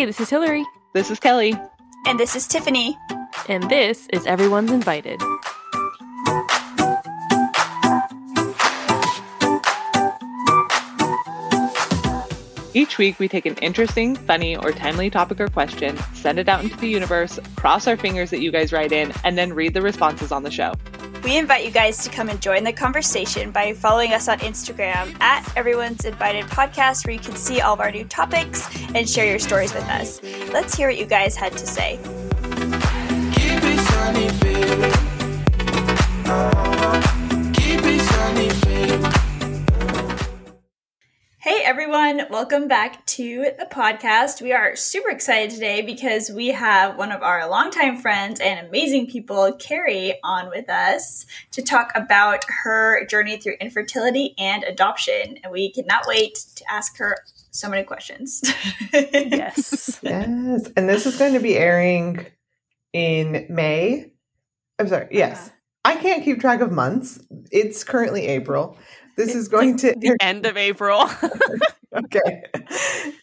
Hey, this is Hillary. This is Kelly. And this is Tiffany. And this is Everyone's Invited. Each week, we take an interesting, funny, or timely topic or question, send it out into the universe, cross our fingers that you guys write in, and then read the responses on the show. We invite you guys to come and join the conversation by following us on Instagram at Everyone's Invited Podcast, where you can see all of our new topics and share your stories with us. Let's hear what you guys had to say. Hey everyone, welcome back to the podcast. We are super excited today because we have one of our longtime friends and amazing people, Carrie, on with us to talk about her journey through infertility and adoption. And we cannot wait to ask her so many questions. yes. yes. And this is going to be airing in May. I'm sorry. Yes. Yeah. I can't keep track of months. It's currently April. This is going to the end of April. okay.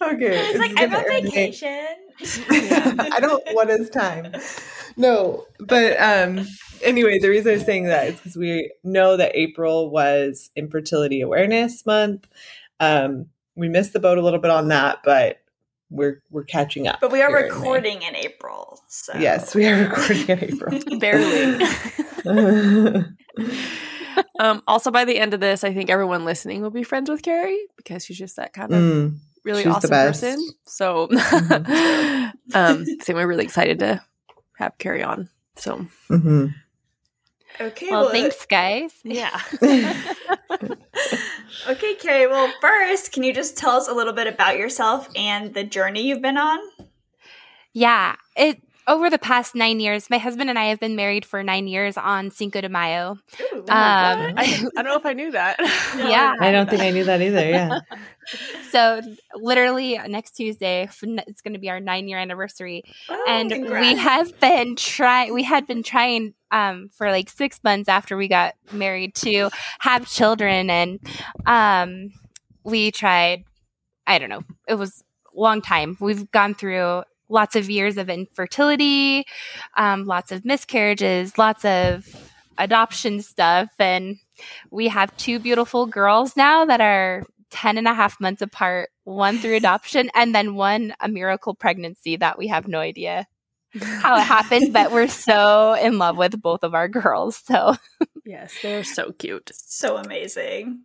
Okay. It's like I'm on vacation. I don't what is time. No, but um anyway, the reason I'm saying that is because we know that April was infertility awareness month. Um we missed the boat a little bit on that, but we're we're catching up. But we are recording in, in April. So Yes, we are recording in April. Barely um, also, by the end of this, I think everyone listening will be friends with Carrie because she's just that kind of mm, really awesome person. So, mm-hmm. um, so we're really excited to have Carrie on. So, mm-hmm. okay. Well, well thanks, guys. Yeah. okay, Carrie. Well, first, can you just tell us a little bit about yourself and the journey you've been on? Yeah, it over the past nine years, my husband and I have been married for nine years on Cinco de Mayo. Ooh, um, I, I, don't know if I knew that. yeah. I don't think I knew that either. Yeah. so, literally, next Tuesday, it's going to be our nine year anniversary. Oh, and congrats. we have been trying, we had been trying um, for like six months after we got married to have children. And um, we tried, I don't know, it was a long time. We've gone through lots of years of infertility, um, lots of miscarriages, lots of adoption stuff. And we have two beautiful girls now that are 10 and a half months apart, one through adoption, and then one a miracle pregnancy that we have no idea how it happened, but we're so in love with both of our girls. So, yes, they're so cute. So amazing.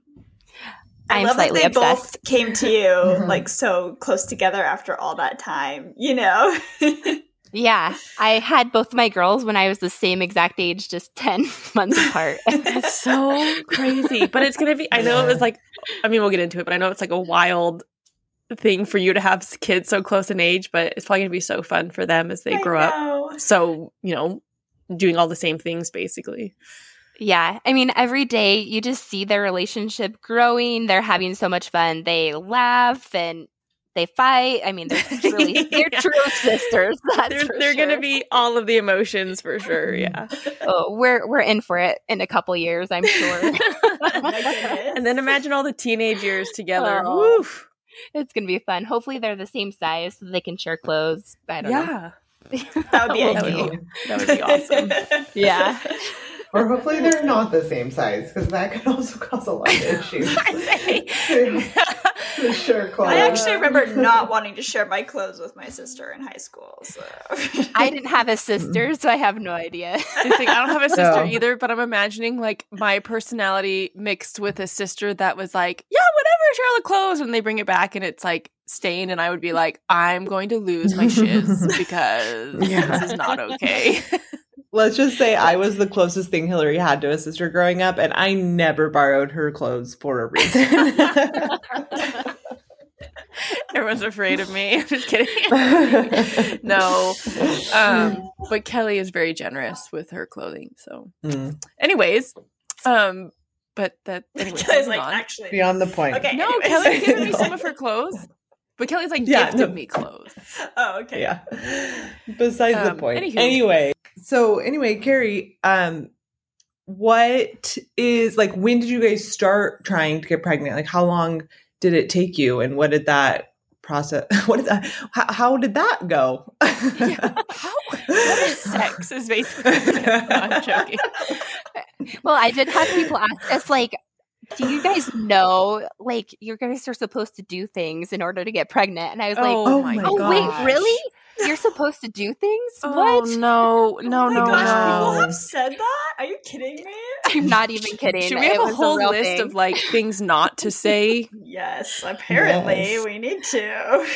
I I'm love that they obsessed. both came to you mm-hmm. like so close together after all that time, you know? yeah. I had both my girls when I was the same exact age, just 10 months apart. It's so crazy. But it's going to be, I know it was like, I mean, we'll get into it, but I know it's like a wild thing for you to have kids so close in age, but it's probably going to be so fun for them as they I grow know. up. So, you know, doing all the same things basically. Yeah. I mean, every day you just see their relationship growing. They're having so much fun. They laugh and they fight. I mean, they're truly they're yeah. true sisters. they're they're sure. gonna be all of the emotions for sure. Mm-hmm. Yeah. oh, we're we're in for it in a couple years, I'm sure. Oh and then imagine all the teenage years together. Oh, Woof. It's gonna be fun. Hopefully, they're the same size so they can share clothes. I don't yeah. know. That would be that would be, that would be awesome. yeah. Or hopefully they're not the same size because that could also cause a lot of issues. share clothes. I actually remember not wanting to share my clothes with my sister in high school. So I didn't have a sister, so I have no idea. I don't have a sister no. either, but I'm imagining like my personality mixed with a sister that was like, yeah, whatever, share the clothes, and they bring it back and it's like stained, and I would be like, I'm going to lose my shiz because yeah. this is not okay. Let's just say I was the closest thing Hillary had to a sister growing up, and I never borrowed her clothes for a reason. Everyone's afraid of me. I'm just kidding. no. Um, but Kelly is very generous with her clothing. So, mm. anyways, um, but that anyway, Kelly's like on. actually beyond the point. Okay, no, anyways. Kelly's giving me some of her clothes. But Kelly's like yeah, gifted no. me clothes. Oh, okay. Yeah. Besides um, the point. Anywho. Anyway, so anyway, Carrie, um, what is like? When did you guys start trying to get pregnant? Like, how long did it take you, and what did that process what is that how, how did that go yeah. how what is sex is basically no, i'm joking well i did have people ask us like do you guys know like you guys are supposed to do things in order to get pregnant and i was like oh, oh my oh gosh. wait really you're supposed to do things? Oh, what? No, oh no, oh no, gosh, no. People have said that. Are you kidding me? I'm not even kidding. Should we have it a whole a list thing. of like things not to say? yes, apparently Yes. we need to.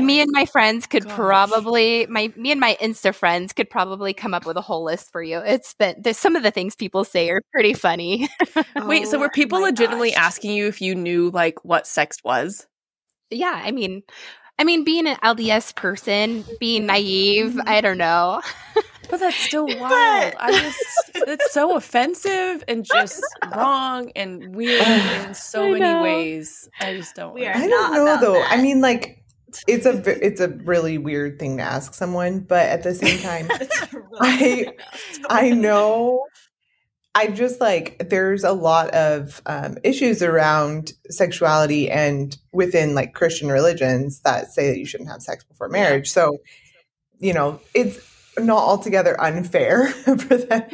me and my friends could Gosh. probably my me and my Insta friends could probably come up with a whole list for you. It's been there's some of the things people say are pretty funny. Wait, so Oh were people legitimately gosh. asking you if you knew like what sex was? yeah, I mean I mean being an LDS person, being naive, I don't know. But that's still wild. I just it's so offensive and just wrong and weird in so I many know. ways. I just don't. We I don't know though. that. I mean, like it's a it's a really weird thing to ask someone, but at the same time, really I I know. I just like there's a lot of um, issues around sexuality and within like Christian religions that say that you shouldn't have sex before marriage. So, you know, it's not altogether unfair for them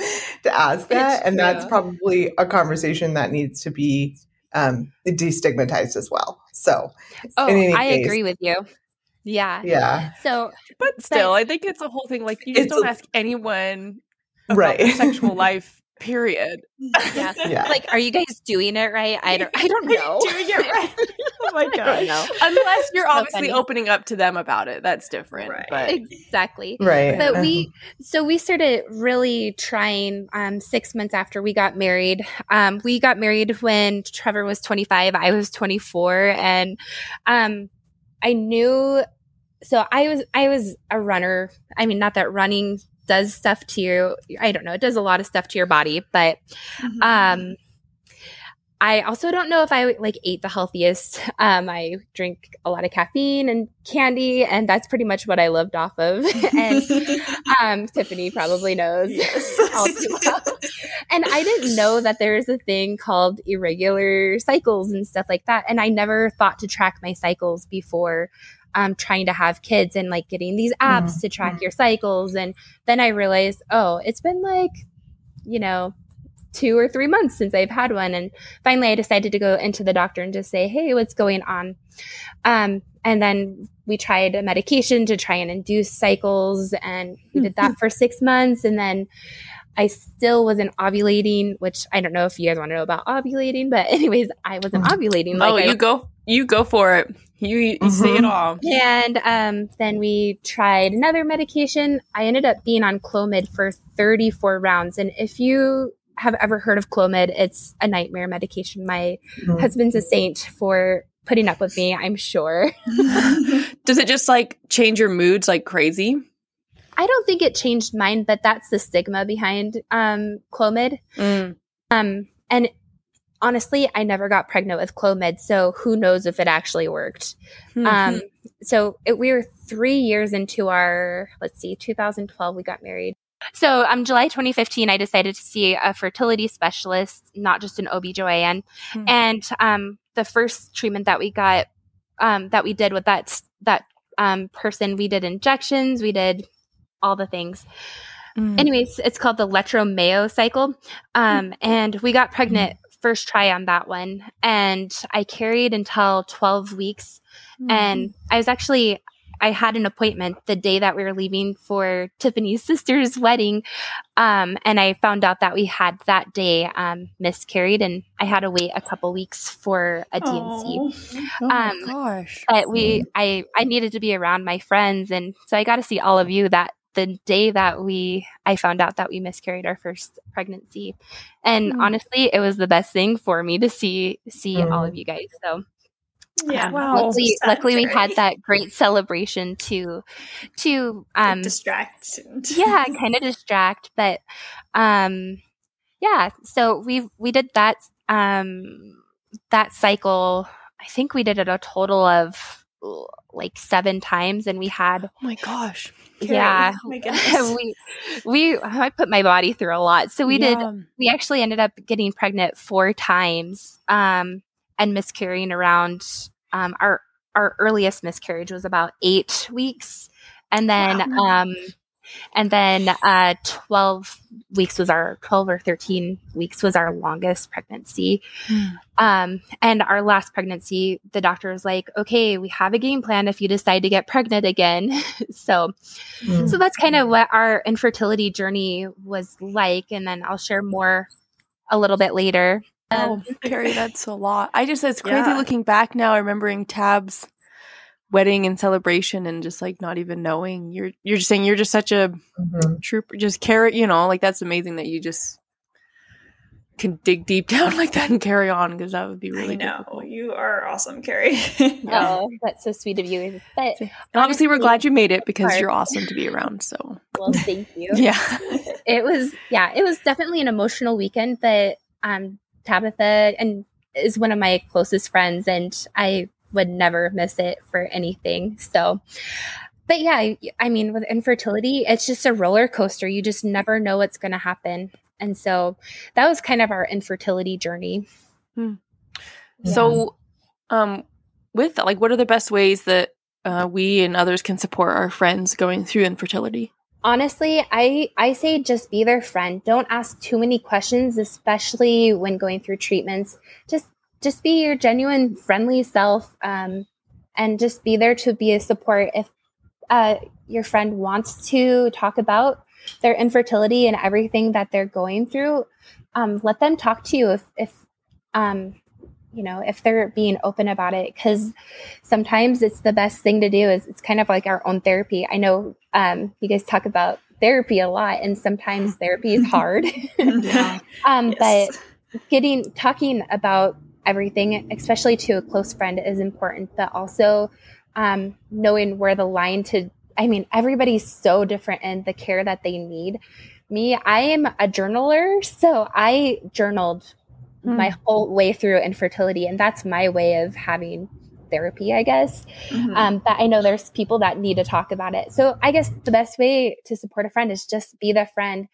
to ask that, It's and that's true. probably a conversation that needs to be um, destigmatized as well. So, Oh, In any I case. agree with you. Yeah. yeah, So But still, I think it's a whole thing. Like you just don't a- ask anyone about Right. their sexual life. Period. yeah. yeah. Like, are you guys doing it right? I don't I don't Are you know. doing it right. Oh my I don't gosh. know. Unless you're So obviously funny. opening up to them about it, that's different. Right. But Exactly. right. But Uh-huh. we so we started really trying um, six months after we got married. Um, we got married when Trevor was 25, I was 24, and um, I knew. So I was I was a runner. I mean, not that running does stuff to you. I don't know. It does a lot of stuff to your body, but Mm-hmm. um, I also don't know if I like ate the healthiest. Um, I drink a lot of caffeine and candy, and that's pretty much what I lived off of. and um, Tiffany probably knows Yes. all too well. And I didn't know that there is a thing called irregular cycles and stuff like that. And I never thought to track my cycles before um, trying to have kids and like getting these apps to track your cycles. And then I realized, oh, it's been like, you know, two or three months since I've had one. And finally, I decided to go into the doctor and just say, hey, what's going on? Um, and then we tried a medication to try and induce cycles. And we did that for six months. And then I still wasn't ovulating, which I don't know if you guys want to know about ovulating, but anyways, I wasn't ovulating. oh, I you go, you go for it. You, you say it all. and um, then we tried another medication. I ended up being on Clomid for 34 rounds. And if you have ever heard of Clomid, it's a nightmare medication. My Mhm. husband's a saint for putting up with me, I'm sure. Does it just like change your moods like crazy? I don't think it changed mine, but that's the stigma behind um, Clomid. Mm. Um, and honestly, I never got pregnant with Clomid, so who knows if it actually worked. Hmm. Um, so it, we were three years into our, let's see, 2012, we got married. So um, July 2015, I decided to see a fertility specialist, not just an OBGYN. Hmm. And um, the first treatment that we got, um, that we did with that, that um, person, we did injections, we did all the things. Mm. Anyways, it's called the Letro Mayo cycle. Um, and we got pregnant first try on that one. And I carried until 12 weeks. And I was actually, I had an appointment the day that we were leaving for Tiffany's sister's wedding. Um, and I found out that we had that day um, miscarried and I had to wait a couple weeks for a D&C. oh um, gosh. But we, I, I needed to be around my friends. And so I got to see all of you that the day that we, I found out that we miscarried our first pregnancy. And Hmm. honestly, it was the best thing for me to see, see all of Mm. you guys. So yeah. um, Wow. luckily, luckily we had that great celebration to, to, um, distract. yeah, kind of distract, but, um, yeah. So we we did that, um, that cycle. I think we did it a total of like seven times, and we had, oh my gosh. Carrie, yeah, oh my we we I put my body through a lot. So we did we actually ended up getting pregnant four times um, and miscarrying around um, our our earliest miscarriage was about eight weeks, and then wow. um, and then uh, 12 weeks was our 12 or 13 weeks was our longest pregnancy mm. um, and our last pregnancy the doctor was like okay we have a game plan if you decide to get pregnant again so mm. so that's kind of what our infertility journey was like and then i'll share more a little bit later oh carrie that's a lot i just it's crazy yeah. looking back now remembering tabs wedding and celebration and just like not even knowing. You're you're just saying you're just such a mm-hmm. trooper just carry you know like that's amazing that you just can dig deep down like that and carry on because that would be really I know. difficult. you are awesome Carrie. Oh that's so sweet of you. But and obviously we're glad you made it because you're awesome to be around so. Well thank you. Yeah. It was yeah it was definitely an emotional weekend but um Tabitha and is one of my closest friends and I would never miss it for anything. So, but yeah, I mean, with infertility, it's just a roller coaster. You just never know what's going to happen. And so that was kind of our infertility journey. Hmm. Yeah. So, um, with that, like, what are the best ways that uh, we and others can support our friends going through infertility? Honestly, I I say just be their friend. Don't ask too many questions, especially when going through treatments. Just just be your genuine, friendly self, um, and just be there to be a support. If uh, your friend wants to talk about their infertility and everything that they're going through, um, let them talk to you. If, if um, you know, if they're being open about it, because sometimes it's the best thing to do. Is it's kind of like our own therapy. I know um, you guys talk about therapy a lot, and sometimes therapy is hard. yeah. um, yes. But getting talking about everything, especially to a close friend, is important. But also um, knowing where the line to, I mean, everybody's so different in the care that they need. Me, I am a journaler, so I journaled mm. my whole way through infertility, and that's my way of having therapy, I guess. Mm-hmm. Um, but I know there's people that need to talk about it. So I guess the best way to support a friend is just be the friend.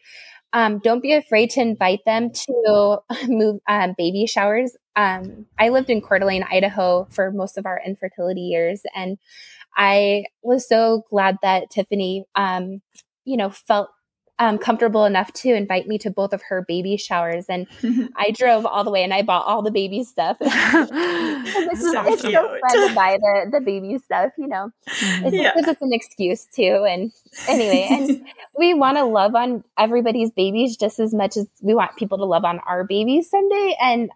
Um, don't be afraid to invite them to move um, baby showers. Um, I lived in Coeur d'Alene, Idaho for most of our infertility years. And I was so glad that Tiffany, um, you know, felt um, comfortable enough to invite me to both of her baby showers. And I drove all the way and I bought all the baby stuff. it's, so, it's so fun to buy the, the baby stuff, you know, it's, yeah. it's an excuse too. And anyway, and we want to love on everybody's babies just as much as we want people to love on our babies someday. And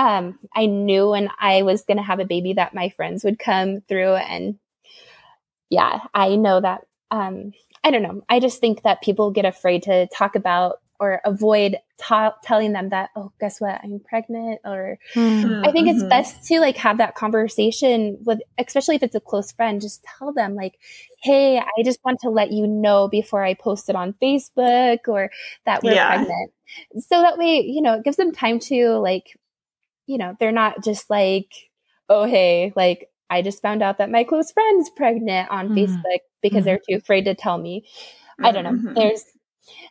um, I knew when I was going to have a baby that my friends would come through and yeah, I know that um, I don't know. I just think that people get afraid to talk about or avoid ta- telling them that, oh, guess what? I'm pregnant. Or mm-hmm. I think it's mm-hmm. best to like have that conversation with, especially if it's a close friend, just tell them like, hey, I just want to let you know before I post it on Facebook or that we're yeah. pregnant. So that way, you know, it gives them time to like, you know, they're not just like, oh, hey, like, I just found out that my close friend's pregnant on mm-hmm. Facebook because mm-hmm. they're too afraid to tell me. I don't know. Mm-hmm. There's,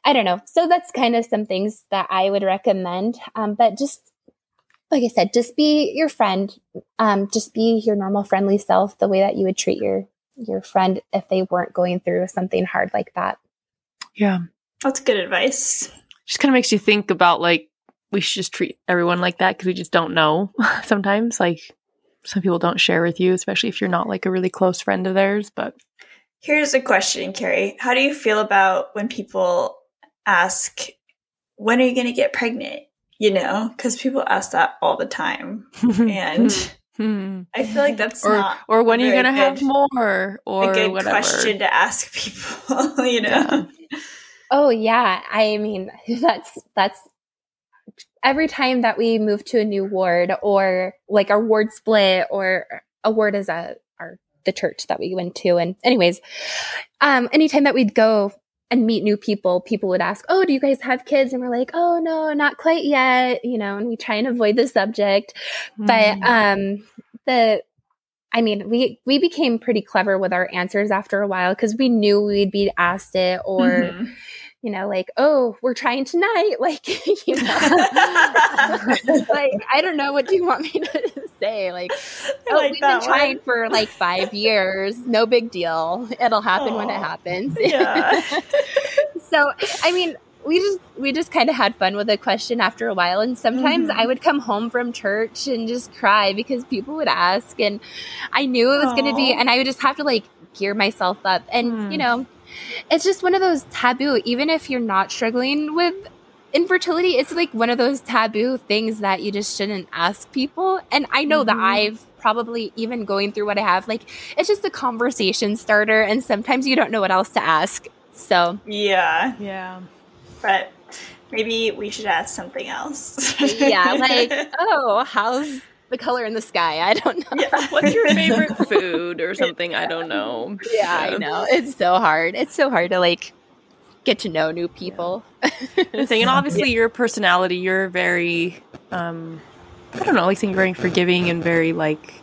I don't know. So that's kind of some things that I would recommend. Um, but just like I said, just be your friend. Um, just be your normal friendly self, the way that you would treat your your friend if they weren't going through something hard like that. Yeah, that's good advice. Just kind of makes you think about like we should just treat everyone like that because we just don't know sometimes. Like some people don't share with you, especially if you're not like a really close friend of theirs. But here's a question, Carrie. How do you feel about when people ask, when are you going to get pregnant? You know, because people ask that all the time. and hmm. I feel like that's or, not. Or when are you going to have more? Or a good whatever. question to ask people, you know? Yeah. Oh yeah, I mean that's that's every time that we move to a new ward or like our ward split or a ward is a our the church that we went to. And anyways um anytime that we'd go and meet new people people would ask oh do you guys have kids? And we're like oh no not quite yet you know and we try and avoid the subject. Mm. but um the I mean, we we became pretty clever with our answers after a while because we knew we'd be asked it, or mm-hmm you know, like, oh, we're trying tonight. Like, you know, like, I don't know. What do you want me to say. Like, oh, like we've been trying one. for like five years. No big deal. It'll happen Aww. when it happens. Yeah. so, I mean, we just we just kind of had fun with the question after a while and sometimes mm-hmm. i would come home from church and just cry because people would ask and i knew it was going to be and i would just have to like gear myself up and mm. you know it's just one of those taboo even if you're not struggling with infertility it's like one of those taboo things that you just shouldn't ask people. And i know mm-hmm. that i've probably even going through what i have like it's just a conversation starter and sometimes you don't know what else to ask. So yeah. Yeah. But maybe we should ask something else. Yeah like oh how's the color in the sky. I don't know. Yeah. What's your favorite food or something? I don't know. Yeah, I know. It's so hard. It's so hard to like get to know new people. Yeah. thing, and obviously your personality, you're very um I don't know, like saying very forgiving and very like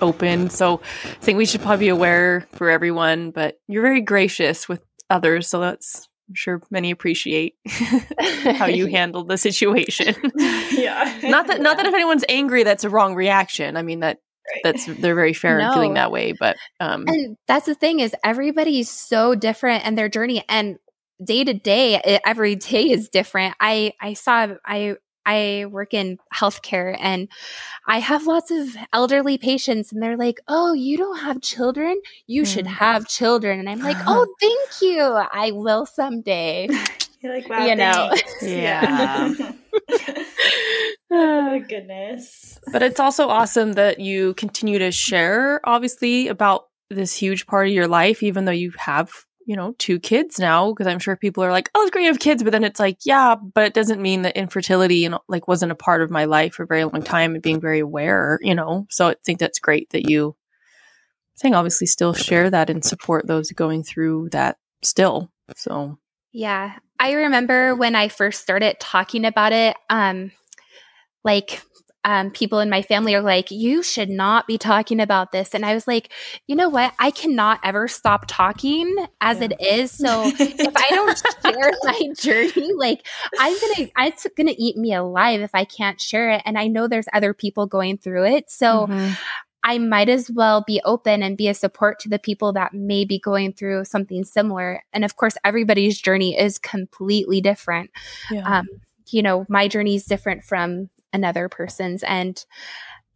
open. So I think we should probably be aware for everyone, but you're very gracious with others, so that's I'm sure many appreciate how you handled the situation. yeah. not that not that if anyone's angry that's a wrong reaction. I mean that right. that's they're very fair no. in feeling that way, but um And that's the thing is everybody's so different and their journey and day to day every day is different. I I saw I I work in healthcare and I have lots of elderly patients and they're like, "Oh, you don't have children? You mm. should have children." And I'm like, "Oh, thank you. I will someday." You're like, wow, you know. Yeah. oh goodness. But it's also awesome that you continue to share obviously about this huge part of your life even though you have you know, two kids now because I'm sure people are like, "Oh, it's great you have kids," but then it's like, yeah, but it doesn't mean that infertility and like wasn't a part of my life for a very long time and being very aware, you know. So I think that's great that you saying obviously still share that and support those going through that still. So yeah, I remember when I first started talking about it, um, like um, people in my family are like, you should not be talking about this. And I was like, you know what? I cannot ever stop talking as yeah. it is. So if I don't share my journey, like I'm going to, it's going to eat me alive if I can't share it. And I know there's other people going through it. So mm-hmm. I might as well be open and be a support to the people that may be going through something similar. And of course, everybody's journey is completely different. Yeah. Um, you know, my journey is different from another person's. And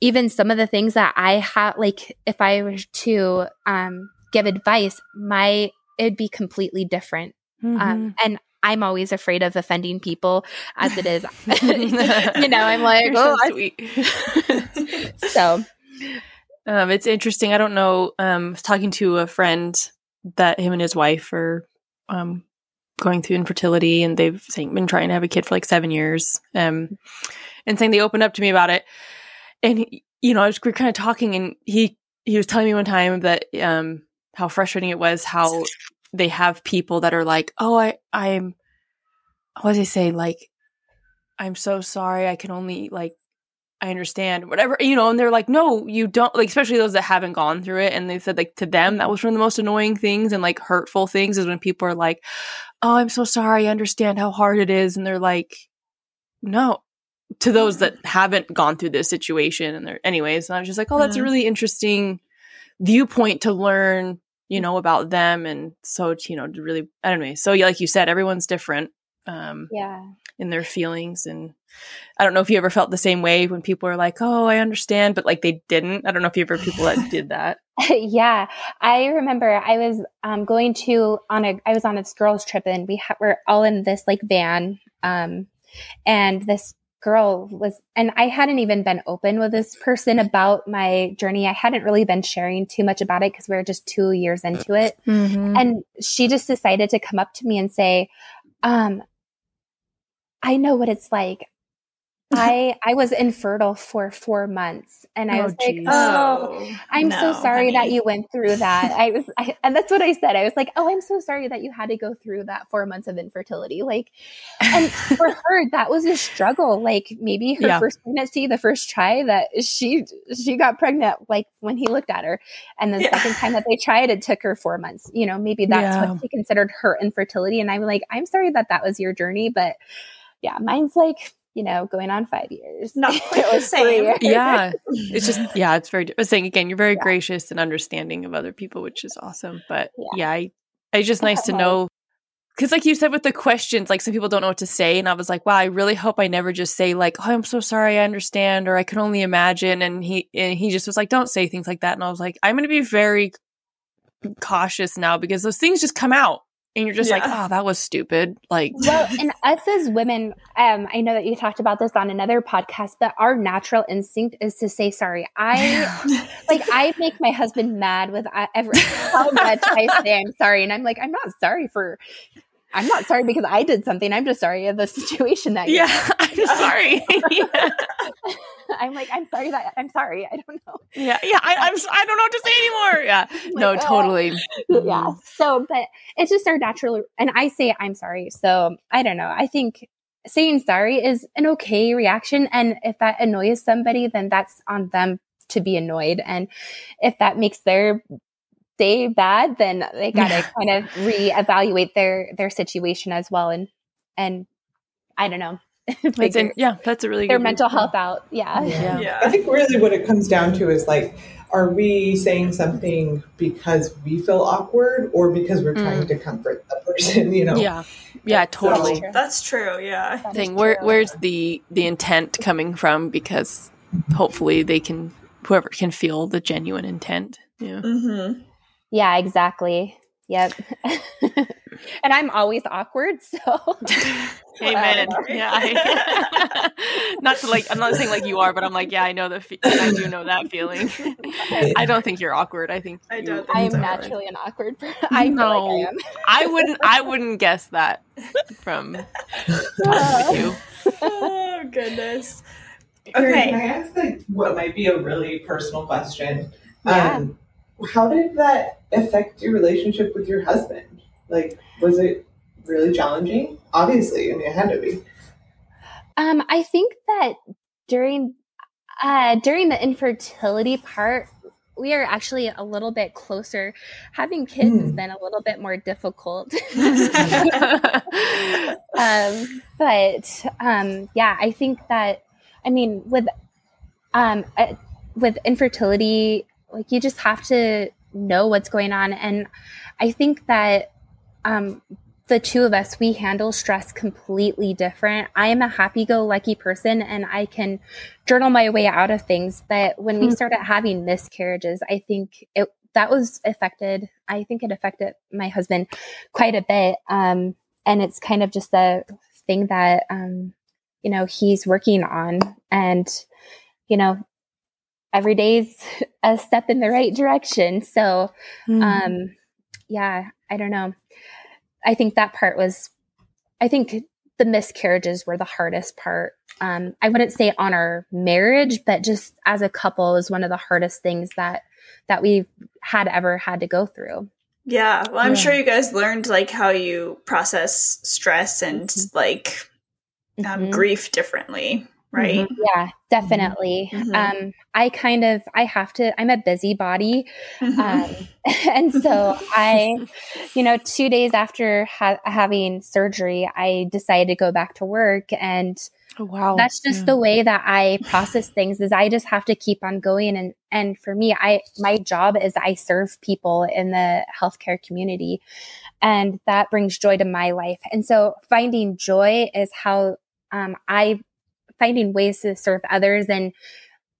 even some of the things that i have like if i were to um, give advice my it'd be completely different. Um, mm-hmm. um, and i'm always afraid of offending people as it is. You know i'm like oh so, sweet. so. Um, it's interesting. I don't know um, talking to a friend that him and his wife are um, going through infertility and they've been trying to have a kid for like seven years um, and saying they opened up to me about it. And he, you know, I was we kind of talking, and he he was telling me one time that um how frustrating it was how they have people that are like, oh, I I'm what does he say like I'm so sorry, I can only like I understand, whatever, you know, and they're like, no, you don't, like, especially those that haven't gone through it. And they said, like, to them, that was one of the most annoying things and like hurtful things is when people are like, oh, I'm so sorry, I understand how hard it is. And they're like, no, to those that mm. haven't gone through this situation and they're anyways and i was just like oh that's a mm. really interesting viewpoint to learn you mm. know about them and so you know to really i don't know so like you said everyone's different um yeah in their feelings and i don't know if you ever felt the same way when people are like oh i understand but like they didn't i don't know if you ever people that did that yeah i remember i was um, going to on a i was on this girls trip and we ha- were all in this like van um and this girl was, and I hadn't even been open with this person about my journey. I hadn't really been sharing too much about it because we were just two years into it. Mm-hmm. And she just decided to come up to me and say, um, I know what it's like. I I was infertile for four months, and I oh, was like, oh, "Oh, I'm no, so sorry honey. that you went through that." I was, I, and that's what I said. I was like, "Oh, I'm so sorry that you had to go through that four months of infertility." Like, and for her, that was a struggle. Like maybe her yeah. first pregnancy, the first try that she she got pregnant, like when he looked at her, and the yeah. second time that they tried, it took her four months. You know, maybe that's yeah. what she considered her infertility. And I'm like, I'm sorry that that was your journey, but yeah, mine's like you know, going on five years. Not quite the same. yeah. It's just, yeah, it's very, I was saying again, you're very yeah. gracious and understanding of other people, which is awesome. But yeah, yeah I, it's just nice to know. Cause like you said with the questions, like some people don't know what to say. And I was like, wow, I really hope I never just say like, oh, I'm so sorry. I understand. Or I can only imagine. And he, and he just was like, don't say things like that. And I was like, I'm going to be very cautious now because those things just come out and you're just yeah. like, oh, that was stupid. Like, well, and us as women, um, I know that you talked about this on another podcast, but our natural instinct is to say sorry. I like, I make my husband mad with uh, every, how much I say I'm sorry, and I'm like, I'm not sorry for. I'm not sorry because I did something. I'm just sorry of the situation that. Yeah, I'm sorry. yeah. I'm like, I'm sorry that I'm sorry. I don't know. Yeah, yeah. I, I'm. I don't know what to say anymore. Yeah. no, totally. Yeah. Mm-hmm. So, but it's just our natural, and I say I'm sorry. So I don't know. I think saying sorry is an okay reaction, and if that annoys somebody, then that's on them to be annoyed, and if that makes their day bad, then they got to yeah. kind of reevaluate their their situation as well, and and I don't know. in, yeah, that's a really their mental health out. Yeah. yeah. yeah. I think really what it comes down to is like, are we saying something because we feel awkward or because we're mm. trying to comfort the person, you know? Yeah. Yeah, totally. So, that's true. Yeah. That Thing where where's the the intent coming from because hopefully they can whoever can feel the genuine intent. Yeah. Mm-hmm. Yeah, exactly. Yep. and I'm always awkward, so Amen. yeah. I, not to like I'm not saying like you are, but I'm like, yeah, I know the fe- I do know that feeling. I don't think you're awkward. I think I don't I am naturally an awkward person. I know like I. I wouldn't I wouldn't guess that from you. Oh goodness. Okay. Can I ask like what might be a really personal question? Yeah. Um, how did that affect your relationship with your husband? Like, was it really challenging? Obviously, I mean, it had to be. Um, I think that during uh, during the infertility part, we are actually a little bit closer. Having kids mm. has hmm. been a little bit more difficult. um, but um, yeah, I think that I mean with um, uh, with infertility, like you just have to know what's going on. And I think that um, the two of us, we handle stress completely different. I am a happy go lucky person and I can journal my way out of things. But when we hmm. started having miscarriages, I think it that was affected. I think it affected my husband quite a bit. Um, and it's kind of just a thing that, um, you know, he's working on. And, you know, every day's a step in the right direction. So, mm-hmm. um, yeah, I don't know. I think that part was, I think the miscarriages were the hardest part. Um, I wouldn't say on our marriage, but just as a couple is one of the hardest things that that we had ever had to go through. Yeah, well, I'm yeah. sure you guys learned like how you process stress and mm-hmm. like um, mm-hmm. grief differently right mm-hmm. yeah definitely mm-hmm. um i kind of i have to i'm a busybody mm-hmm. um and so i you know two days after ha- having surgery i decided to go back to work and oh, wow that's just yeah. the way that i process things is i just have to keep on going and and for me i my job is i serve people in the healthcare community and that brings joy to my life and so finding joy is how um, I finding ways to serve others and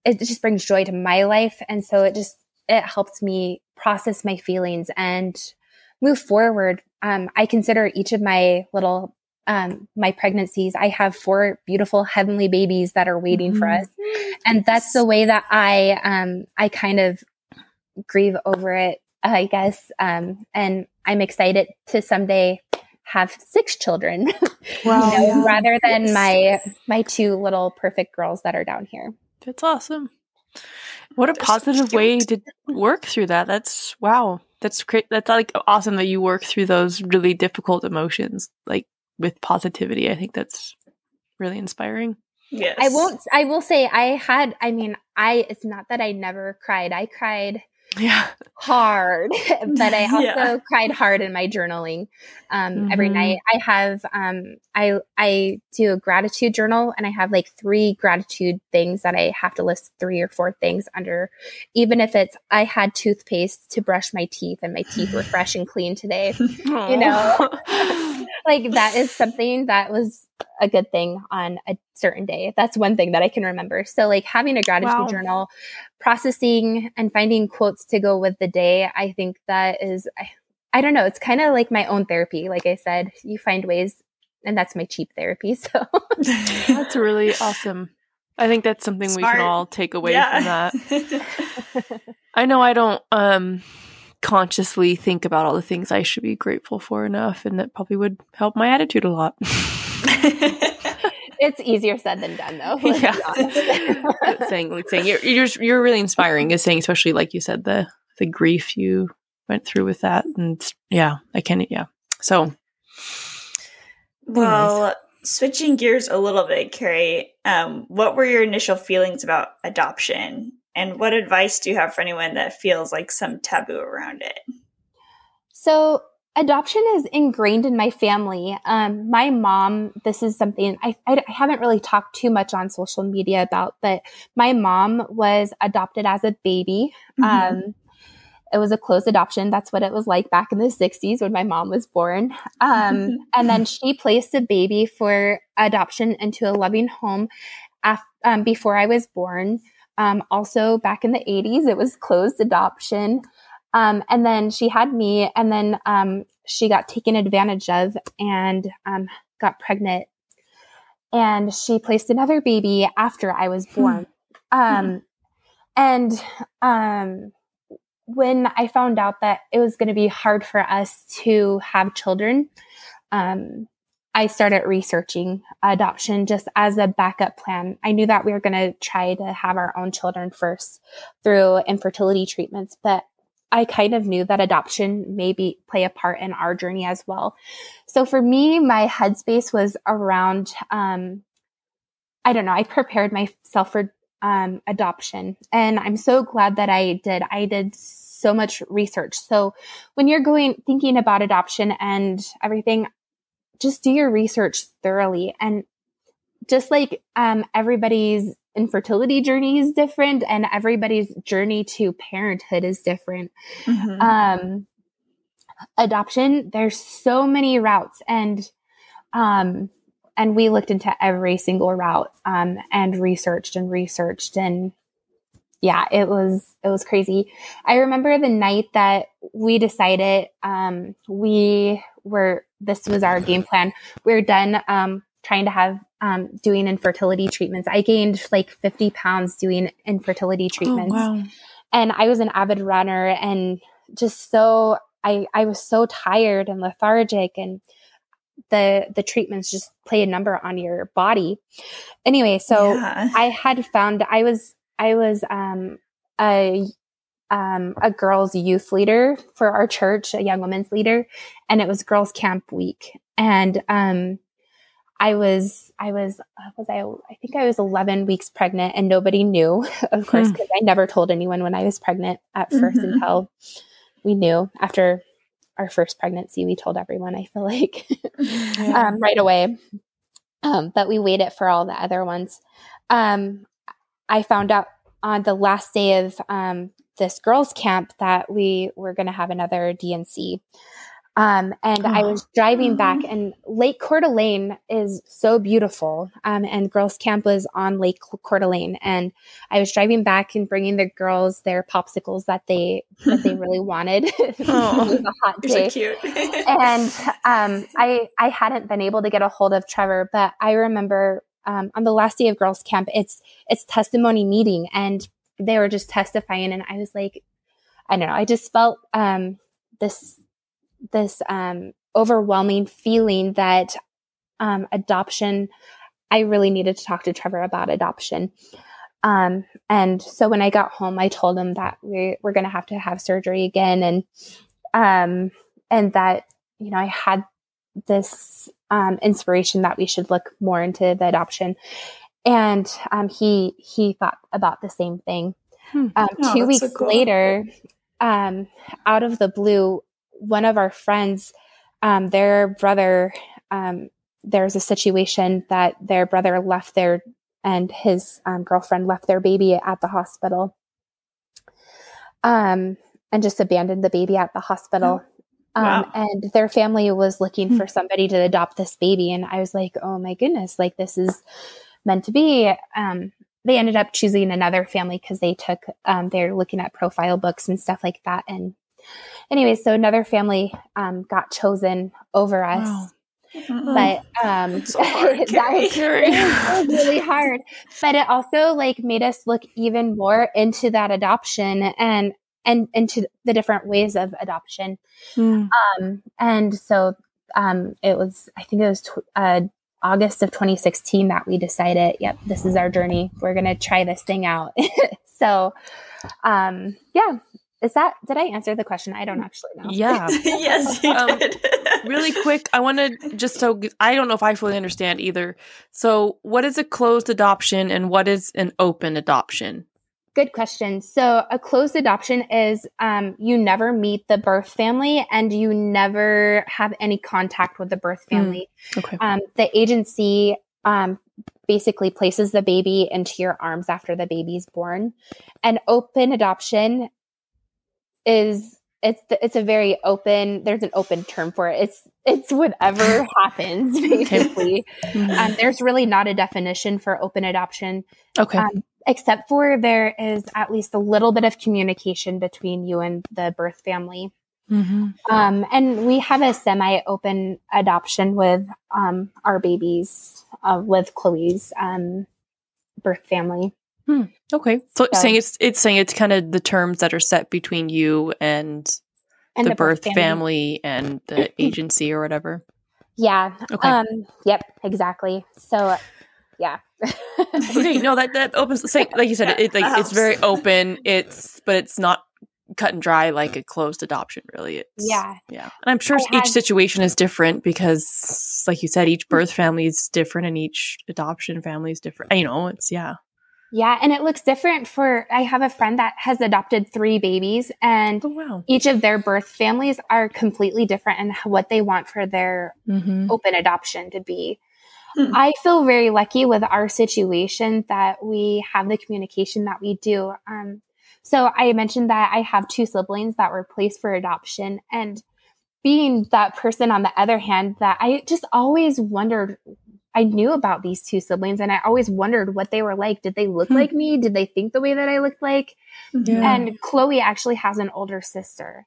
it just brings joy to my life. And so it just it helps me process my feelings and move forward. Um, i consider each of my little um, my pregnancies i have four beautiful heavenly babies that are waiting mm-hmm. for us. And that's the way that i um, i kind of grieve over it i guess. Um, and i'm excited to someday have six children wow. you know, rather than yes. my my two little perfect girls that are down here. That's awesome. What a positive way to work through that. That's wow. That's great. That's like awesome that you work through those really difficult emotions like with positivity. I think that's really inspiring. Yes. I won't i will say i had i mean i it's not that i never cried. I cried yeah. hard but i also yeah. cried hard in my journaling. Um, mm-hmm. every night i have um, i i do a gratitude journal and i have like three gratitude things that i have to list three or four things under. Even if it's i had toothpaste to brush my teeth and my teeth were fresh and clean today you know like that is something that was a good thing on a certain day. That's one thing that I can remember. So like having a gratitude wow. journal, processing and finding quotes to go with the day, I think that is I, I don't know, it's kind of like my own therapy. Like I said, you find ways and that's my cheap therapy. So that's really awesome. I think that's something Smart. we can all take away yeah. from that. I know I don't um consciously think about all the things I should be grateful for enough and that probably would help my attitude a lot. it's easier said than done, though. yeah, saying saying you're, you're you're really inspiring. Is saying especially like you said the the grief you went through with that, and yeah, I can yeah. So, well, anyways. switching gears a little bit, Carrie, um, what were your initial feelings about adoption, and what advice do you have for anyone that feels like some taboo around it? So adoption is ingrained in my family. Um, my mom, this is something I, I, haven't really talked too much on social media about, but my mom was adopted as a baby. Mm-hmm. Um, it was a closed adoption. That's what it was like back in the 60s when my mom was born. Um, and then she placed a baby for adoption into a loving home af- um, before I was born. Um, also, back in the 80s, it was closed adoption. Um, and then she had me, and then um, she got taken advantage of and um, got pregnant. And she placed another baby after I was hmm. born. Hmm. And um, when I found out that it was going to be hard for us to have children, um, I started researching adoption just as a backup plan. I knew that we were going to try to have our own children first through infertility treatments, but I kind of knew that adoption maybe play a part in our journey as well. So for me, my headspace was around, um, I don't know, I prepared myself for um, adoption. And I'm so glad that I did. I did so much research. So when you're going, thinking about adoption and everything, just do your research thoroughly. And just like um, everybody's infertility journey is different and everybody's journey to parenthood is different. Mm-hmm. Um, adoption, there's so many routes and, um, and we looked into every single route, um, and researched and researched and yeah, it was, it was crazy. I remember the night that we decided, um, we were, this was our game plan. We we're done, um, trying to have um, doing infertility treatments. I gained like 50 pounds doing infertility oh, treatments. Oh, wow. And I was an avid runner and just so I, I was so tired and lethargic and the the treatments just play a number on your body. Anyway, so yeah. I had found I was I was um a um, a girls youth leader for our church, a young women's leader, and it was girls camp week. And um, I was, I was, uh, was I, I think I was 11 weeks pregnant and nobody knew, of course, because hmm. I never told anyone when I was pregnant at 1st mm-hmm. until we knew after our first pregnancy. We told everyone, I feel like, yeah. um, right away. Um, but we waited for all the other ones. Um, I found out on the last day of um, this girls' camp that we were going to have another D&C. Um, and oh. I was driving back, and Lake Coeur d'Alene is so beautiful. Um, and Girls Camp was on Lake Coeur d'Alene, and I was driving back and bringing the girls their popsicles that they that they really wanted. oh, it was a hot day, so cute. and um, I I hadn't been able to get a hold of Trevor, but I remember um, on the last day of Girls Camp, it's it's testimony meeting, and they were just testifying, and I was like, I don't know, I just felt um, this this um, overwhelming feeling that um, adoption, I really needed to talk to Trevor about adoption. Um, and so when I got home, I told him that we we're going to have to have surgery again, and um, and that you know I had this um, inspiration that we should look more into the adoption. And um, he he thought about the same thing. Hmm. Um, oh, two weeks so cool. later, um, out of the blue, one of our friends, um, their brother, um, there's a situation that their brother left their and his um, girlfriend left their baby at the hospital um, and just abandoned the baby at the hospital. Oh, wow. Um, and their family was looking for hmm. somebody to adopt this baby. And I was like, oh my goodness, like this is meant to be. Um, they ended up choosing another family because they took, um, they're looking at profile books and stuff like that. And anyway, so another family um, got chosen over us. Wow. Mm-hmm. But um, so hard, that was, was really hard. But it also like made us look even more into that adoption and and into the different ways of adoption. Mm. Um, and so um, it was, I think it was tw- uh, August of 2016 that we decided, yep, this is our journey. We're going to try this thing out. so, um, yeah, is that did I answer the question? I don't actually know. Yeah. yes, you um, did. really quick, I want to just so I don't know if I fully understand either. So, what is a closed adoption and what is an open adoption? Good question. So, a closed adoption is um, you never meet the birth family and you never have any contact with the birth hmm. family. Mm, okay. Um, the agency um, basically places the baby into your arms after the baby's born. An open adoption is it's it's a very open there's an open term for it it's it's whatever happens basically mm-hmm. um, there's really not a definition for open adoption okay um, except for there is at least a little bit of communication between you and the birth family mm-hmm. um, and we have a semi-open adoption with um, our babies uh, with chloe's um, birth family Hmm. Okay. So, so, saying it's it's saying it's kind of the terms that are set between you and, and the, the, birth family. family. and the agency or whatever. Yeah. Okay. Um, yep. Exactly. So, yeah. okay. No, that that opens. Say, like you said, it, it like it's very open. It's but it's not cut and dry like a closed adoption. Really. It's, yeah. Yeah. And I'm sure I each had, situation is different because, like you said, each birth family is different and each adoption family is different. You know, it's yeah. Yeah, and it looks different for I have a friend that has adopted 3 babies and oh, wow. each of their birth families are completely different in what they want for their mm-hmm. open adoption to be. Hmm. I feel very lucky with our situation that we have the communication that we do. Um, so I mentioned that I have two siblings that were placed for adoption and being that person on the other hand that I just always wondered I knew about these two siblings and I always wondered what they were like. Did they look hmm. like me? Did they think the way that I looked like? Yeah. And Chloe actually has an older sister.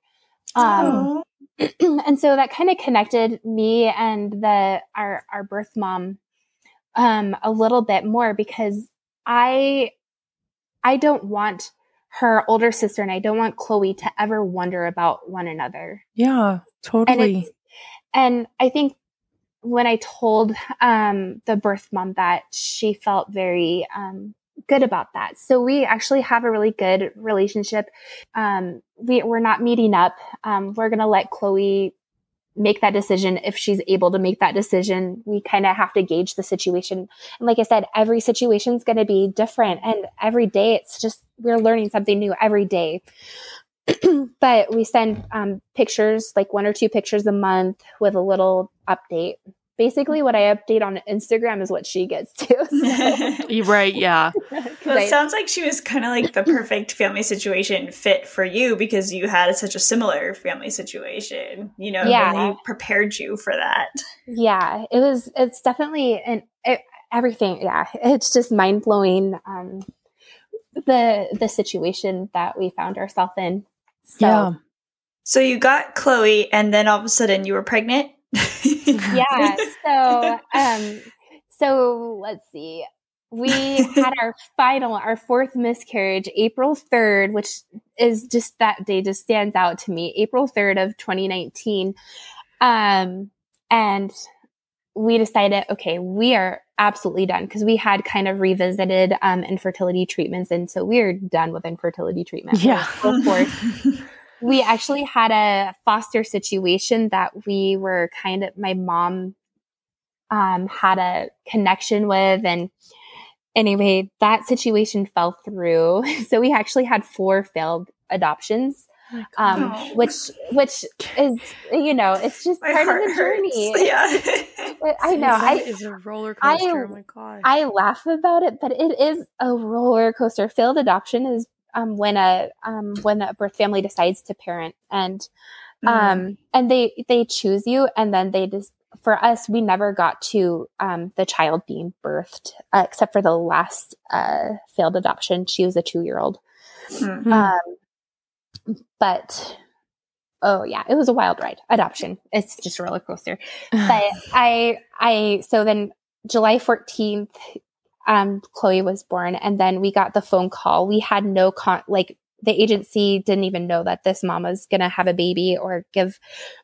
Um, and so that kind of connected me and the our our birth mom um, a little bit more because I I don't want her older sister and I don't want Chloe to ever wonder about one another. Yeah, totally. And, and I think when I told um, the birth mom that, she felt very um, good about that. So we actually have a really good relationship. Um, we, we're not meeting up. Um, we're going to let Chloe make that decision if she's able to make that decision. We kind of have to gauge the situation. And like I said, every situation is going to be different. And every day it's just, we're learning something new every day. but we send um, pictures, like one or two pictures a month with a little update. Basically, what I update on Instagram is what she gets to. So. right? Yeah. well, it sounds like she was kind of like the perfect family situation fit for you because you had such a similar family situation. You know, yeah. really prepared you for that. Yeah, it was. It's definitely and it, everything. Yeah, it's just mind blowing. Um, the the situation that we found ourselves in so, yeah. So you got Chloe, and then all of a sudden you were pregnant. Yeah. So, um, so let's see. We had our final, our fourth miscarriage, April third, which is just that day just stands out to me. April third of 2019, um, and we decided, okay, we are absolutely done because we had kind of revisited um, infertility treatments, and so we are done with infertility treatment. Yeah, of course. we actually had a foster situation that we were kind of my mom um, had a connection with, and anyway, that situation fell through. So we actually had four failed adoptions. oh um, which which is you know it's just My part of the journey. Hurts. Yeah, I know. I is a roller coaster. I, oh my god! I laugh about it, but it is a roller coaster. Failed adoption is um, when a um, when a birth family decides to parent. And mm-hmm. um, and they they choose you and then they just for us we never got to um, the child being birthed uh, except for the last uh, failed adoption. She was a two year old mm-hmm. um, but oh yeah it was a wild ride. Adoption. It's just a roller coaster. But i i so then july 14th um, Chloe was born, and then we got the phone call. We had no con like the agency didn't even know that this mom was going to have a baby or give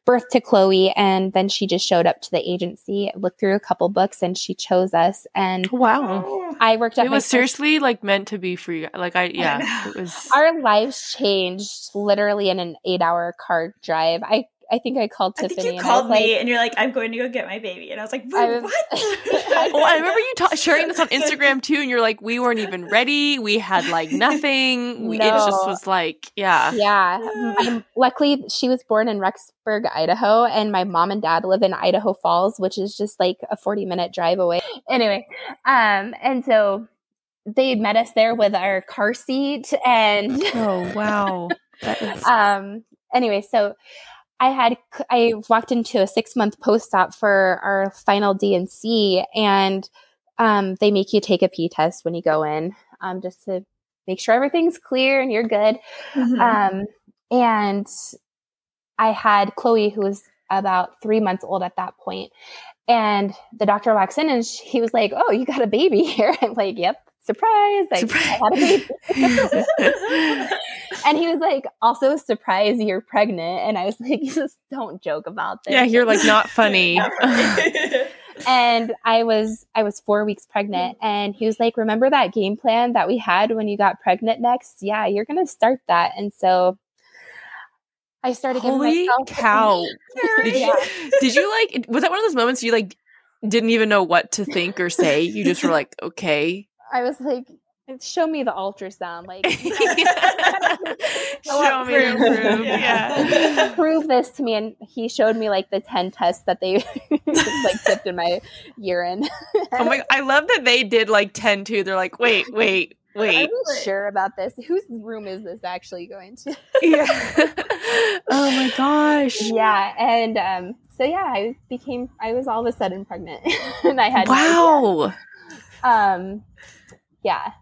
birth to Chloe. And then she just showed up to the agency, looked through a couple books, and she chose us. And wow, I worked. Up. It was seriously like meant to be for you. Like I, yeah, it was. Our lives changed literally in an eight-hour car drive. I I think I called Tiffany. I think you called me like, and you're like, "I'm going to go get my baby," and I was like, I was, "What?" well, I remember you ta- sharing this on Instagram too, and you're like, "We weren't even ready. We had like nothing. no. It just was like, yeah, yeah." luckily, she was born in Rexburg, Idaho, and my mom and dad live in Idaho Falls, which is just like a 40 minute drive away. Anyway, um, and so they met us there with our car seat, and oh wow. um. Anyway, so I had I walked into a six month post op for our final D&C, and um, they make you take a P test when you go in, um, just to make sure everything's clear and you're good. Mm-hmm. Um, and I had Chloe, who was about three months old at that point, and the doctor walks in and she, he was like, "Oh, you got a baby here." I'm like, "Yep." Surprise, I, surprise. I had a baby. and he was like, also surprise, you're pregnant. And I was like, just don't joke about this. Yeah, you're like not funny. and I was I was four weeks pregnant, mm. and he was like, "Remember that game plan that we had when you got pregnant next? Yeah, you're gonna start that." And so I started. Holy cow! did, you, did you like? Was that one of those moments you like didn't even know what to think or say? You just were like, "Okay." I was like, show me the ultrasound like show me the proof yeah. Prove this to me and he showed me like the 10 tests that they like tipped in my urine. Oh my i love that they did like 10 too. They're like wait wait wait. are sure about this. Whose room is this actually going to? Yeah. Oh my gosh. Yeah and um so yeah i became i was all of a sudden pregnant and i had wow. No um yeah.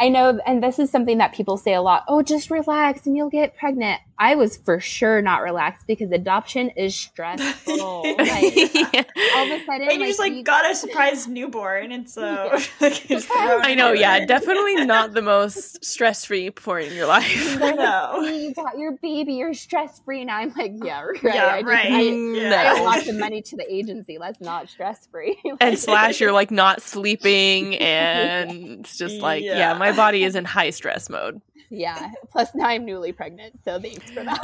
I know, and this is something that people say a lot. Oh, just relax and you'll get pregnant. I was for sure not relaxed because adoption is stressful. like, yeah. All of a sudden, and you just like you, got a surprise newborn, and so like, I know, yeah, definitely not the most stress-free point in your life. no, you got your baby, you're stress-free now. I'm like, yeah, right, yeah, I just, right. I, yeah. I lots of money to the agency. That's not stress-free. like, and slash, you're like not sleeping, and it's just like, yeah. yeah, my body is in high stress mode. Yeah. Plus now I'm newly pregnant, so thanks for that.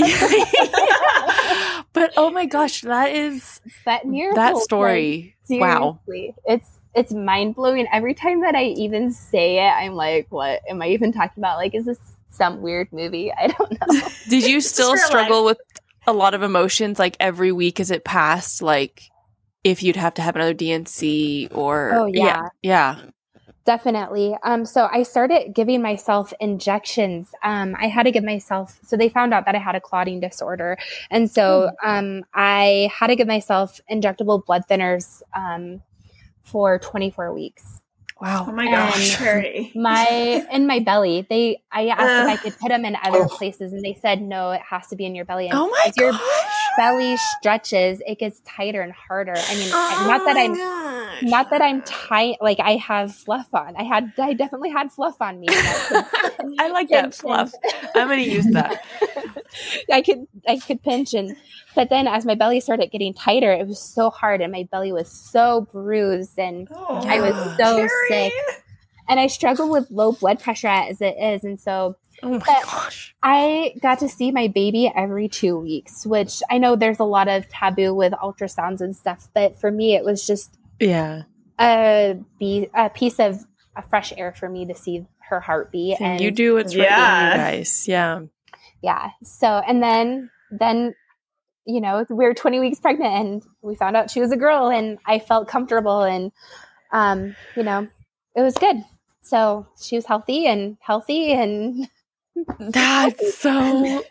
but oh my gosh, that is that miracle. That story. Like, wow. It's it's mind blowing. Every time that I even say it, I'm like, what am I even talking about? Like, is this some weird movie? I don't know. Did you still struggle life. with a lot of emotions like every week as it passed? Like if you'd have to have another D&C or oh yeah. yeah. yeah. Definitely. Um, so I started giving myself injections. Um, I had to give myself, so they found out that I had a clotting disorder. And so hmm. um, I had to give myself injectable blood thinners um, for 24 weeks. Wow. Oh my gosh. my in my belly. They I asked uh, if I could put them in other oh. places and they said no, it has to be in your belly. And oh my as gosh. your belly stretches, it gets tighter and harder. I mean, oh not that I'm gosh. not that I'm tight like I have fluff on. I had I definitely had fluff on me. I like that fluff. I'm gonna use that. I could I could pinch and but then as my belly started getting tighter, it was so hard and my belly was so bruised and oh, I was so Carrie. sick. And I struggle with low blood pressure as it is. And so Oh my gosh. I got to see my baby every two weeks, which I know there's a lot of taboo with ultrasounds and stuff, but for me, it was just yeah a, be- a piece of a fresh air for me to see her heartbeat. And you do what's right yeah. you guys. Yeah yeah. So and then then you know we were 20 weeks pregnant and we found out she was a girl and I felt comfortable and um, you know it was good. So she was healthy and healthy and that's so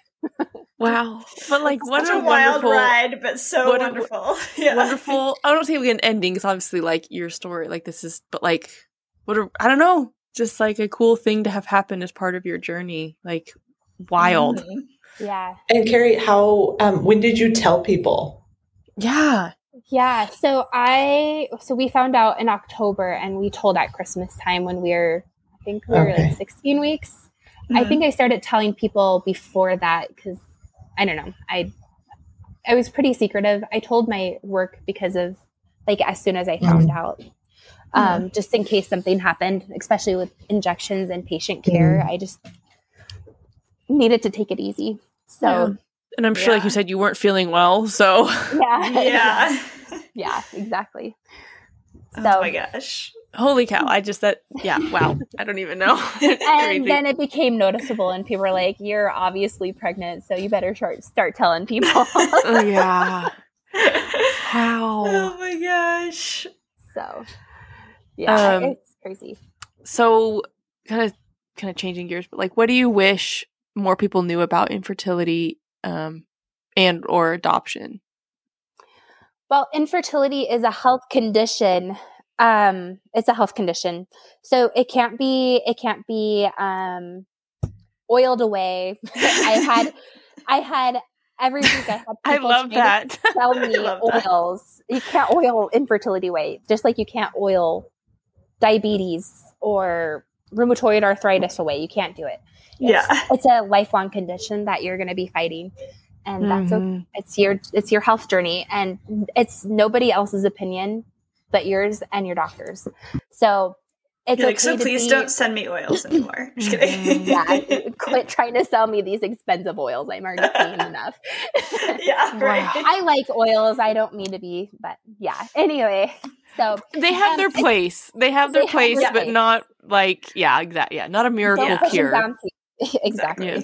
wow. But like what a, a wild ride, but so what wonderful. A, yeah. Wonderful. I don't say we get an ending because obviously like your story, like this is but like what a, I don't know, just like a cool thing to have happen as part of your journey. Like wild. Mm-hmm. Yeah. And Carrie, how um when did you tell people? Yeah. Yeah. So I so we found out in October and we told at Christmas time when we were I think we were okay. like 16 weeks. Mm-hmm. I think I started telling people before that because I don't know. I I was pretty secretive. I told my work because of like as soon as I found mm-hmm. out. Um, just in case something happened, especially with injections and patient care. Mm-hmm. I just needed to take it easy. So, yeah. And I'm sure, yeah. like you said, you weren't feeling well. So, yeah, yeah, yeah, exactly. So, oh my gosh. Holy cow. I just that yeah, wow. I don't even know. and then it became noticeable and people were like, You're obviously pregnant, so you better start start telling people. oh yeah. Wow. Oh my gosh. So yeah, um, it's crazy. So kind of kind of changing gears, but like what do you wish more people knew about infertility um, and or adoption? Well, infertility is a health condition. Um, it's a health condition, so it can't be it can't be um, oiled away. I had I had every week I had I love that. tell me oils. That. You can't oil infertility away, just like you can't oil diabetes or rheumatoid arthritis away. You can't do it. It's, yeah, it's a lifelong condition that you're going to be fighting, and that's mm-hmm. a, it's your it's your health journey, and it's nobody else's opinion but yours and your doctor's. So it's like, okay so please be, don't send me oils anymore. Just kidding. yeah, quit trying to sell me these expensive oils. I'm already paying enough. yeah, right. I like oils. I don't mean to be, but yeah. Anyway, so they have um, their place. They have their they place, have but place. not like yeah, exactly. Yeah, not a miracle yeah. cure. exactly. Yeah.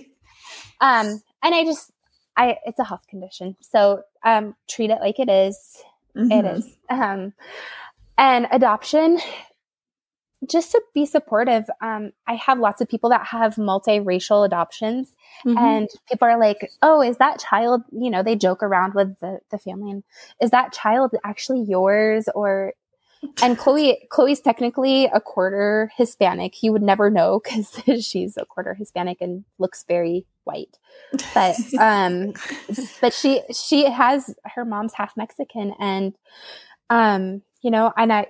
Um, and I just, I, it's a health condition. So, um, treat it like it is. Mm-hmm. It is. Um, and adoption, just to be supportive. Um, I have lots of people that have multiracial adoptions, mm-hmm. and people are like, "Oh, is that child?" You know, they joke around with the the family, and is that child actually yours, or and Chloe, Chloe's technically a quarter Hispanic. You would never know because she's a quarter Hispanic and looks very white. But um, but she she has her mom's half Mexican, and um, you know, and I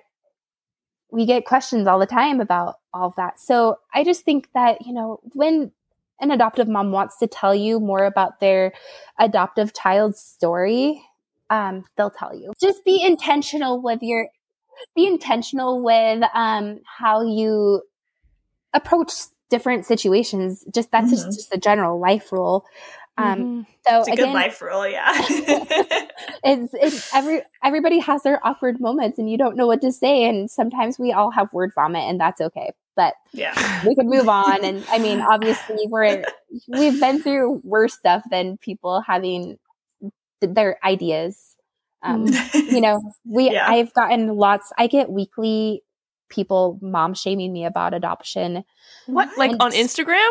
we get questions all the time about all of that. So I just think that you know when an adoptive mom wants to tell you more about their adoptive child's story, um, they'll tell you. Just be intentional with your be intentional with um, how you approach different situations. Just that's mm-hmm. just, just a general life rule. Um, mm-hmm. So it's a again, good life rule, yeah. it's, it's every everybody has their awkward moments, and you don't know what to say, and sometimes we all have word vomit, and that's okay. But yeah, we can move on. And I mean, obviously, we're we've been through worse stuff than people having their ideas um, you know, we yeah. I've gotten lots. I get weekly people mom shaming me about adoption. What, like and, on Instagram?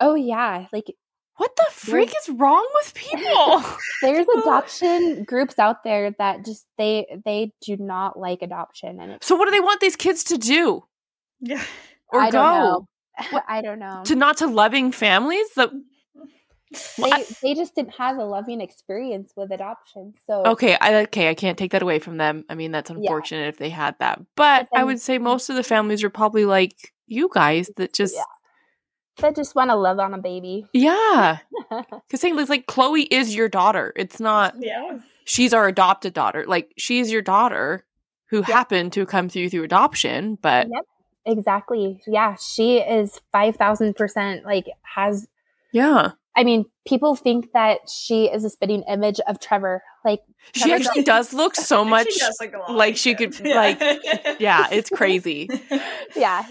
Oh yeah, like what the freak is wrong with people? there's adoption groups out there that just they they do not like adoption, and so what do they want these kids to do? Yeah, or I go? Don't. I don't know. To not to loving families that they they just didn't have a loving experience with adoption. So okay, I okay, I can't take that away from them. I mean, that's unfortunate yeah. if they had that, but, but then, I would say mm-hmm. most of the families are probably like you guys that just yeah. that just want to love on a baby. Yeah, because saying like Chloe is your daughter. It's not. Yeah. She's our adopted daughter. Like she's your daughter who yep. happened to come through through adoption, but. Yep. Exactly. Yeah, she is 5000% like has yeah I mean, people think that she is a spitting image of Trevor. Like she actually does look so much like, like she could yeah. like yeah, it's crazy. yeah.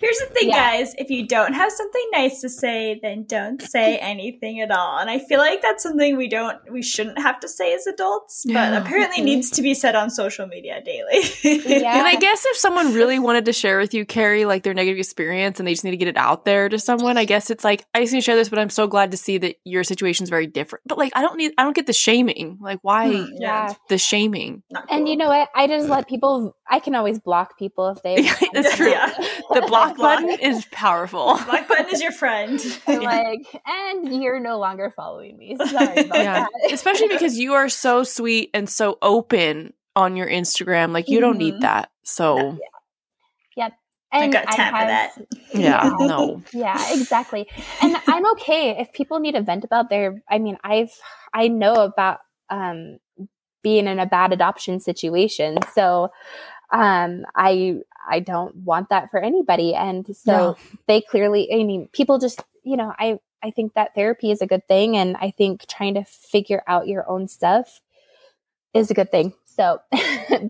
Here's the thing, yeah. guys. If you don't have something nice to say, then don't say anything at all. And I feel like that's something we don't, we shouldn't have to say as adults, but yeah. apparently needs to be said on social media daily. yeah. And I guess if someone really wanted to share with you, Carrie, like their negative experience and they just need to get it out there to someone, I guess it's like, I just need to share this, but I'm so glad to see that your situation is very different. But like, I don't need, I don't get the shaming. Like, why hmm, yeah. the shaming? Cool. And you know what? I just let people, I can always block people if they. that's true. Yeah. The block block button is powerful. Black button is your friend. like, and you're no longer following me. Sorry yeah. That. Especially because you are so sweet and so open on your Instagram. Like, you mm-hmm. don't need mm-hmm. that. So. Yeah. Yep. And I got time for that. Yeah, no. Yeah, exactly. And I'm okay if people need to vent about their. I mean, I've I know about um being in a bad adoption situation, so um I I don't want that for anybody. And so no. they clearly, I mean, people just, you know, I, I think that therapy is a good thing. And I think trying to figure out your own stuff is a good thing. So,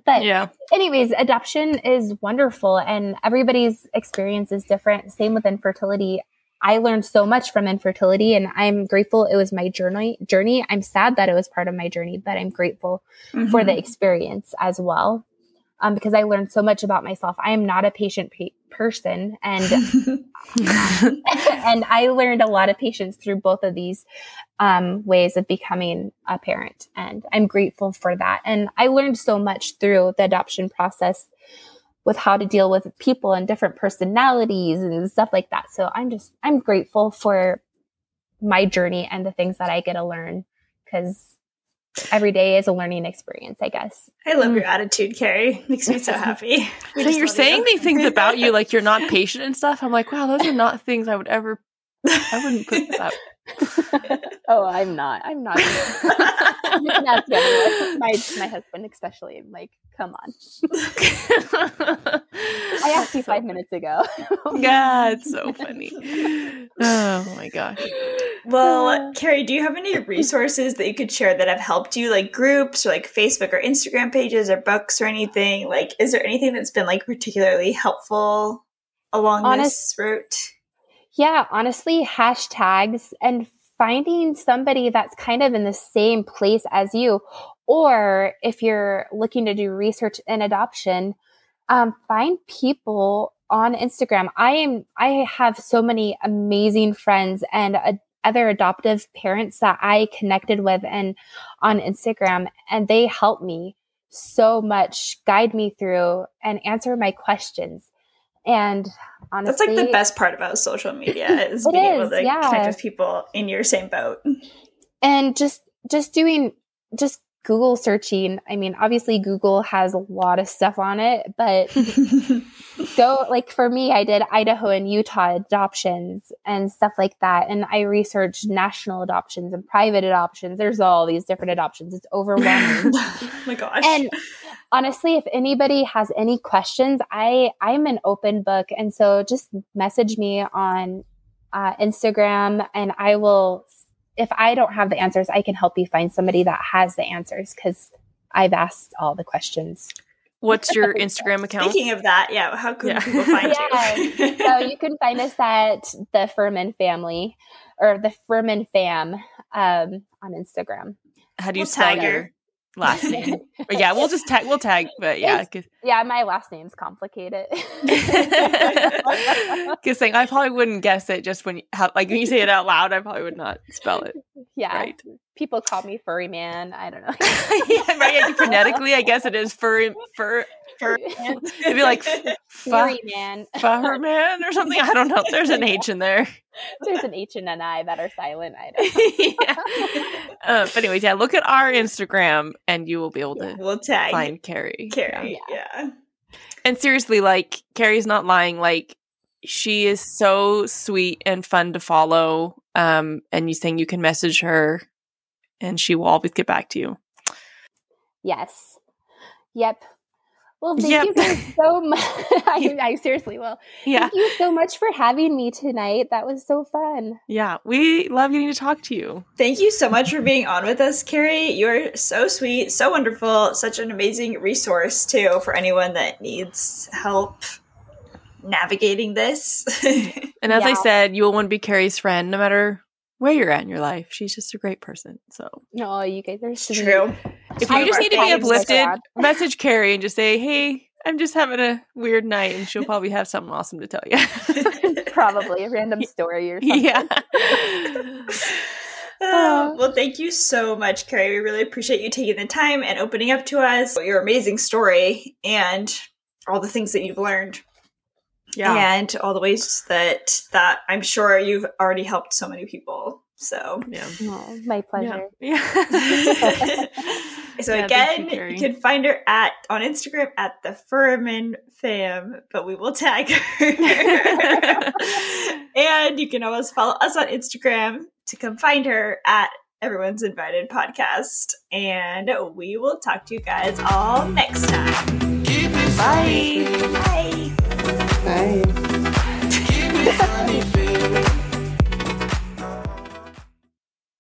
but yeah. anyways, adoption is wonderful and everybody's experience is different. Same with infertility. I learned so much from infertility and I'm grateful it was my journey journey. I'm sad that it was part of my journey, but I'm grateful mm-hmm. for the experience as well um, because I learned so much about myself. I am not a patient pa- person, and and I learned a lot of patience through both of these um, ways of becoming a parent, and I'm grateful for that. And I learned so much through the adoption process with how to deal with people and different personalities and stuff like that. So I'm just I'm grateful for my journey and the things that I get to learn because every day is a learning experience, I guess. I love your attitude, Carrie. Makes me so happy. so you're saying you. these things about you, like you're not patient and stuff. I'm like, wow, those are not things I would ever. I wouldn't put that. Oh, I'm not. I'm not. you can ask anyone. My my husband, especially. I'm like, come on. I asked you five minutes ago. God, it's so funny. Oh my gosh. Well, uh. Carrie, do you have any resources that you could share that have helped you, like groups or like Facebook or Instagram pages or books or anything? Like, is there anything that's been like particularly helpful along Honest- this route? Yeah, honestly, hashtags and finding somebody that's kind of in the same place as you. Or if you're looking to do research in adoption, um, find people on Instagram. I am, I have so many amazing friends and other adoptive parents that I connected with and on Instagram, and they help me so much, guide me through and answer my questions. And honestly, that's like the best part about social media is being is, able to yeah. connect with people in your same boat. And just just doing just Google searching. I mean, obviously Google has a lot of stuff on it, but go like for me, I did Idaho and Utah adoptions and stuff like that. And I researched national adoptions and private adoptions. There's all these different adoptions. It's overwhelming. oh my gosh. And honestly, if anybody has any questions, I I'm an open book. And so just message me on uh, Instagram and I will if I don't have the answers, I can help you find somebody that has the answers because I've asked all the questions. What's your Instagram account? Speaking of that, yeah, how can yeah. people find yeah. you? so you can find us at the Fuhriman Family or the Fuhriman Fam um, on Instagram. How do you we'll spell your last name. but yeah, we'll just tag. We'll tag. But yeah, yeah, my last name's complicated. Because saying I probably wouldn't guess it just when you have, like when you say it out loud, I probably would not spell it. Yeah, right. People call me furry man. I don't know. yeah, right. Yeah, phonetically, I guess it is furry fur. fur It'd be like furry man, fur man, or something. I don't know. There's an H in there. There's an H and an I that are silent. I don't. yeah. Uh, but anyways, yeah, look at our Instagram, and you will be able to we'll tag find Carrie. Carrie, yeah. yeah. And seriously, like Carrie's not lying. Like she is so sweet and fun to follow. Um, and you saying you can message her, and she will always get back to you. Yes. Yep. Well, thank yep. you guys so much. I, I, seriously will. Yeah. Thank you so much for having me tonight. That was so fun. Yeah, we love getting to talk to you. Thank you so much for being on with us, Carrie. You're so sweet, so wonderful, such an amazing resource too for anyone that needs help navigating this. and as yeah. I said, you will want to be Carrie's friend no matter where you're at in your life. She's just a great person. So no, you guys are sweet. true. If you just need to be uplifted, message Carrie and just say, "Hey, I'm just having a weird night," and she'll probably have something awesome to tell you. probably a random story or something. Yeah. Uh, well, thank you so much, Carrie. We really appreciate you taking the time and opening up to us your amazing story and all the things that you've learned. Yeah. And all the ways that that I'm sure you've already helped so many people. So yeah, oh, my pleasure. Yeah. yeah. so yeah, again, you, you, can find her at on Instagram at the Fuhriman Fam, but we will tag her. and you can always follow us on Instagram to come find her at Everyone's Invited Podcast. And we will talk to you guys all next time. Bye. Bye. Bye.